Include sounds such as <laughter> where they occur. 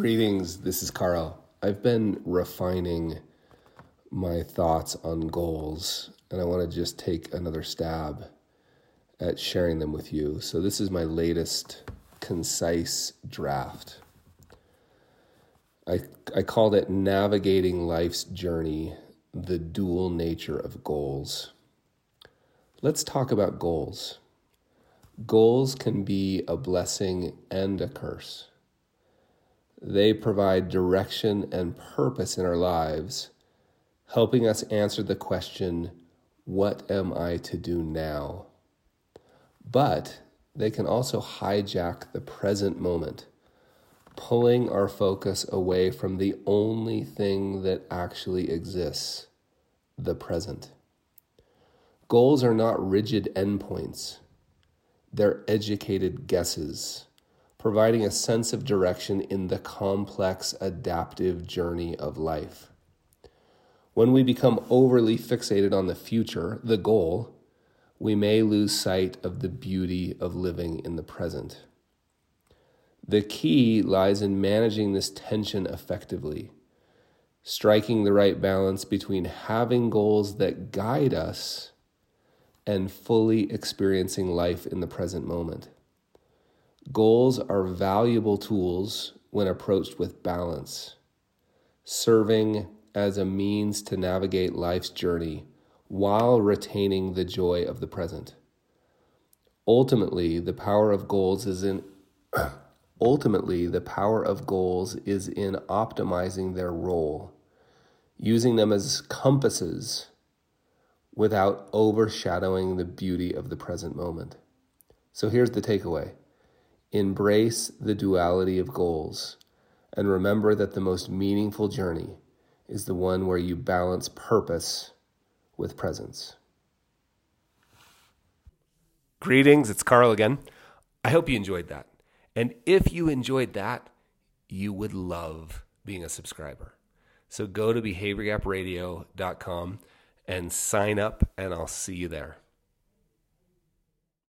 Greetings, this is Carl. I've been refining my thoughts on goals, and I want to just take another stab at sharing them with you. So, this is my latest concise draft. I, I called it Navigating Life's Journey The Dual Nature of Goals. Let's talk about goals. Goals can be a blessing and a curse. They provide direction and purpose in our lives, helping us answer the question, What am I to do now? But they can also hijack the present moment, pulling our focus away from the only thing that actually exists the present. Goals are not rigid endpoints, they're educated guesses providing a sense of direction in the complex adaptive journey of life. When we become overly fixated on the future, the goal, we may lose sight of the beauty of living in the present. The key lies in managing this tension effectively, striking the right balance between having goals that guide us and fully experiencing life in the present moment. Goals are valuable tools when approached with balance, serving as a means to navigate life's journey while retaining the joy of the present. Ultimately, the power of goals is in <clears throat> ultimately the power of goals is in optimizing their role, using them as compasses without overshadowing the beauty of the present moment. So here's the takeaway. Embrace the duality of goals and remember that the most meaningful journey is the one where you balance purpose with presence. Greetings, it's Carl again. I hope you enjoyed that. And if you enjoyed that, you would love being a subscriber. So go to behaviorgapradio.com and sign up, and I'll see you there.